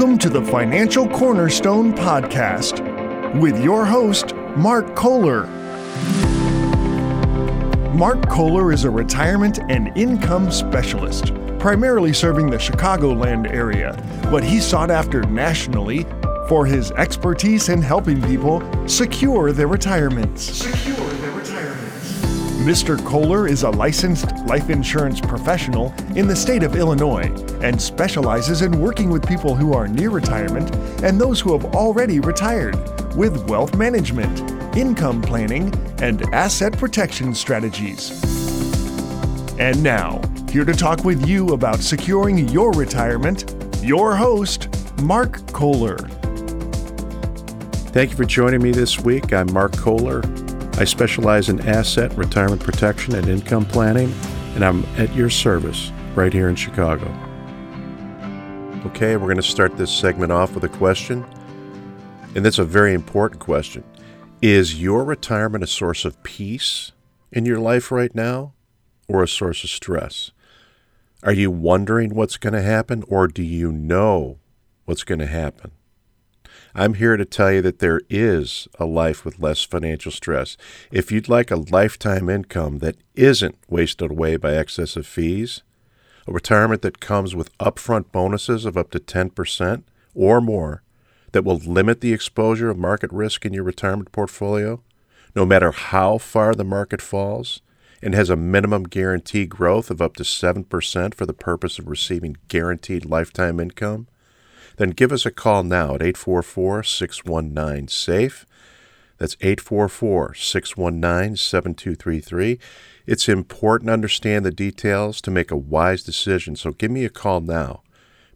Welcome to the Financial Cornerstone Podcast with your host, Mark Kohler. Mark Kohler is a retirement and income specialist, primarily serving the Chicagoland area, but he's sought after nationally for his expertise in helping people secure their retirements. Secure their retirements. Mr. Kohler is a licensed life insurance professional in the state of Illinois and specializes in working with people who are near retirement and those who have already retired with wealth management, income planning, and asset protection strategies. And now, here to talk with you about securing your retirement, your host, Mark Kohler. Thank you for joining me this week. I'm Mark Kohler. I specialize in asset, retirement protection, and income planning, and I'm at your service right here in Chicago. Okay, we're going to start this segment off with a question, and that's a very important question. Is your retirement a source of peace in your life right now or a source of stress? Are you wondering what's going to happen or do you know what's going to happen? I'm here to tell you that there is a life with less financial stress. If you'd like a lifetime income that isn't wasted away by excessive fees, a retirement that comes with upfront bonuses of up to 10% or more, that will limit the exposure of market risk in your retirement portfolio, no matter how far the market falls, and has a minimum guarantee growth of up to 7% for the purpose of receiving guaranteed lifetime income, then give us a call now at 844 619 SAFE. That's 844 619 7233. It's important to understand the details to make a wise decision, so give me a call now.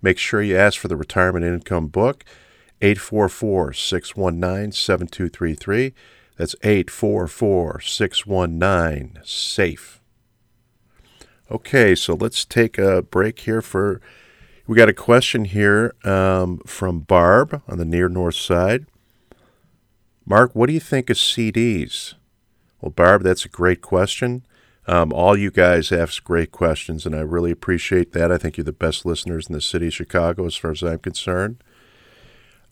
Make sure you ask for the retirement income book 844 619 7233. That's 844 619 SAFE. Okay, so let's take a break here for. We got a question here um, from Barb on the near north side. Mark, what do you think of CDs? Well, Barb, that's a great question. Um, all you guys ask great questions, and I really appreciate that. I think you're the best listeners in the city of Chicago, as far as I'm concerned.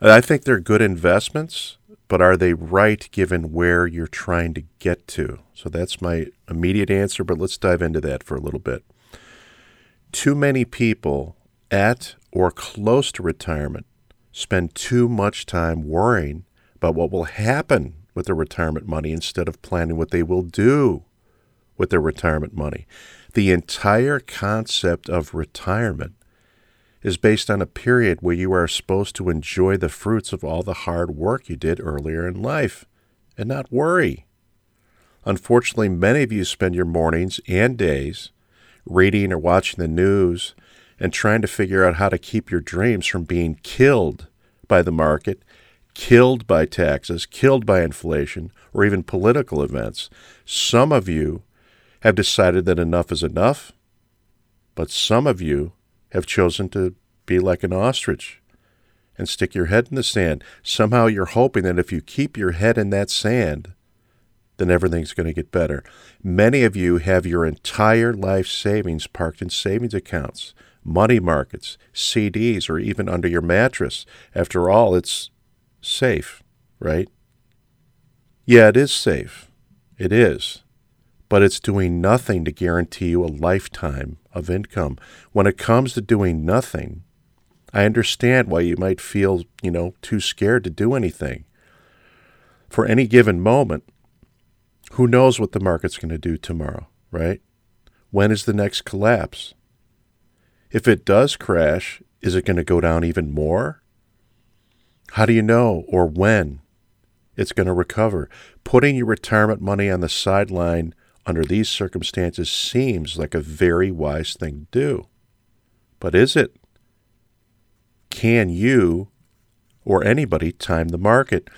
I think they're good investments, but are they right given where you're trying to get to? So that's my immediate answer, but let's dive into that for a little bit. Too many people at or close to retirement spend too much time worrying about what will happen with their retirement money instead of planning what they will do with their retirement money. The entire concept of retirement is based on a period where you are supposed to enjoy the fruits of all the hard work you did earlier in life and not worry. Unfortunately, many of you spend your mornings and days reading or watching the news and trying to figure out how to keep your dreams from being killed by the market, killed by taxes, killed by inflation, or even political events. Some of you have decided that enough is enough, but some of you have chosen to be like an ostrich and stick your head in the sand. Somehow you're hoping that if you keep your head in that sand, then everything's going to get better. Many of you have your entire life savings parked in savings accounts, money markets, CDs, or even under your mattress. After all, it's safe, right? Yeah, it is safe. It is but it's doing nothing to guarantee you a lifetime of income. When it comes to doing nothing, I understand why you might feel, you know, too scared to do anything. For any given moment, who knows what the market's going to do tomorrow, right? When is the next collapse? If it does crash, is it going to go down even more? How do you know or when it's going to recover? Putting your retirement money on the sideline under these circumstances seems like a very wise thing to do. But is it? Can you or anybody time the market?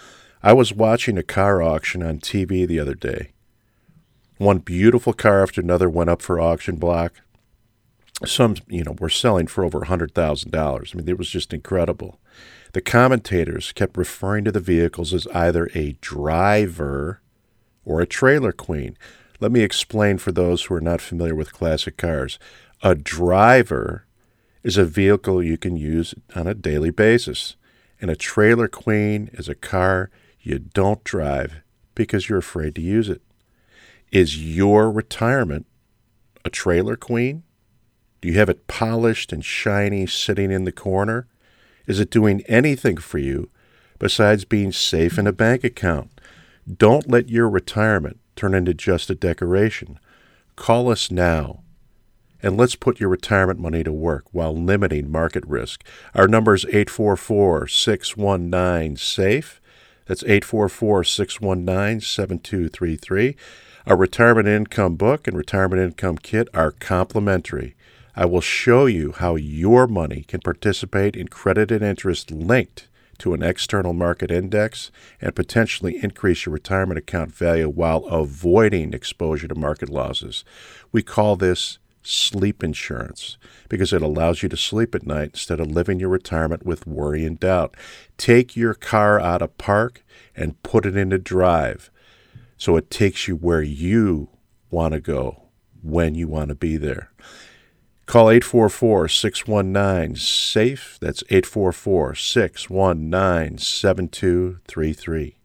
I was watching a car auction on TV the other day. One beautiful car after another went up for auction block. Some, you know, were selling for over $100,000. I mean, it was just incredible. The commentators kept referring to the vehicles as either a driver or a trailer queen. Let me explain for those who are not familiar with classic cars. A driver is a vehicle you can use on a daily basis, and a trailer queen is a car you don't drive because you're afraid to use it. Is your retirement a trailer queen? Do you have it polished and shiny sitting in the corner? Is it doing anything for you besides being safe in a bank account? Don't let your retirement turn into just a decoration. Call us now and let's put your retirement money to work while limiting market risk. Our number is 844 619 SAFE. That's 844 619 7233. Our retirement income book and retirement income kit are complimentary. I will show you how your money can participate in credited interest linked to an external market index and potentially increase your retirement account value while avoiding exposure to market losses. We call this sleep insurance because it allows you to sleep at night instead of living your retirement with worry and doubt. Take your car out of park and put it into drive so it takes you where you want to go when you want to be there. Call 844 619 SAFE. That's 844 619 7233.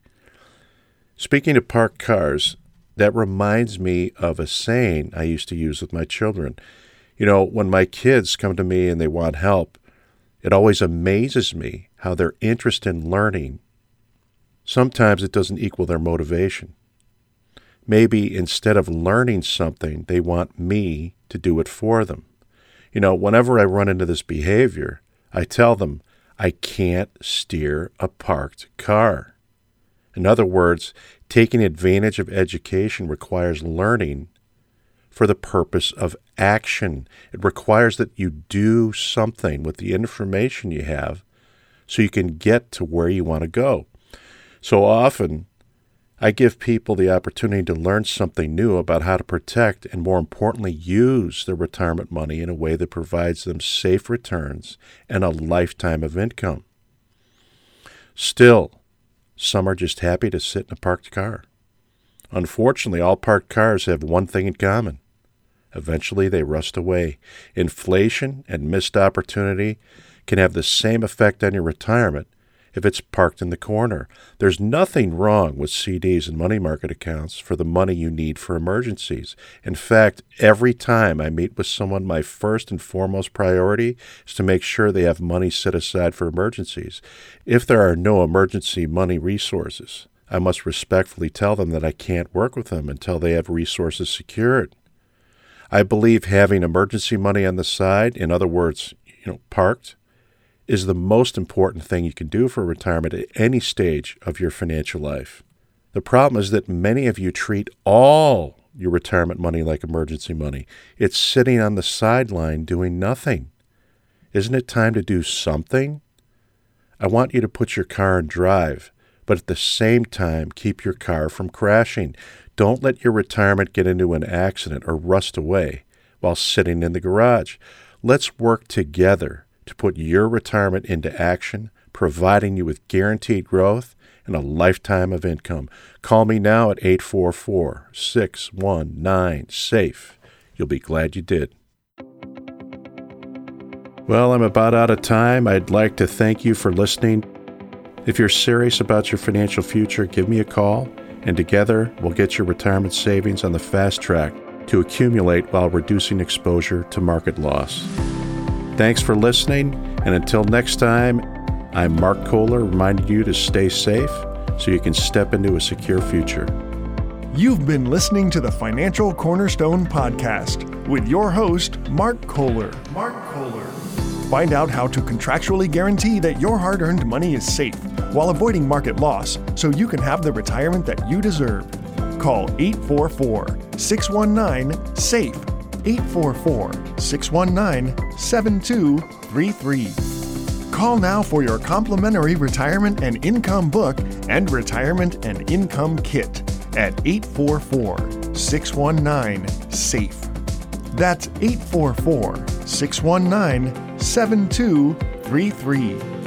Speaking of parked cars, that reminds me of a saying I used to use with my children. You know, when my kids come to me and they want help, it always amazes me how their interest in learning sometimes it doesn't equal their motivation. Maybe instead of learning something, they want me to do it for them. You know, whenever I run into this behavior, I tell them I can't steer a parked car. In other words, taking advantage of education requires learning for the purpose of action. It requires that you do something with the information you have so you can get to where you want to go. So often, I give people the opportunity to learn something new about how to protect and, more importantly, use their retirement money in a way that provides them safe returns and a lifetime of income. Still, some are just happy to sit in a parked car. Unfortunately, all parked cars have one thing in common. Eventually, they rust away. Inflation and missed opportunity can have the same effect on your retirement if it's parked in the corner. There's nothing wrong with CDs and money market accounts for the money you need for emergencies. In fact, every time I meet with someone, my first and foremost priority is to make sure they have money set aside for emergencies. If there are no emergency money resources, I must respectfully tell them that I can't work with them until they have resources secured. I believe having emergency money on the side, in other words, you know, parked, is the most important thing you can do for retirement at any stage of your financial life. The problem is that many of you treat all your retirement money like emergency money. It's sitting on the sideline doing nothing. Isn't it time to do something? I want you to put your car in drive, but at the same time, keep your car from crashing. Don't let your retirement get into an accident or rust away while sitting in the garage. Let's work together to put your retirement into action, providing you with guaranteed growth and a lifetime of income. Call me now at 844 619 SAFE. You'll be glad you did. Well, I'm about out of time. I'd like to thank you for listening. If you're serious about your financial future, give me a call, and together we'll get your retirement savings on the fast track to accumulate while reducing exposure to market loss. Thanks for listening, and until next time, I'm Mark Kohler reminding you to stay safe so you can step into a secure future. You've been listening to the Financial Cornerstone Podcast with your host, Mark Kohler. Mark Kohler. Find out how to contractually guarantee that your hard earned money is safe while avoiding market loss so you can have the retirement that you deserve. Call 844 619 SAFE 844 619 7233. Call now for your complimentary retirement and income book and retirement and income kit at 844 619 SAFE. That's 844 619 7233.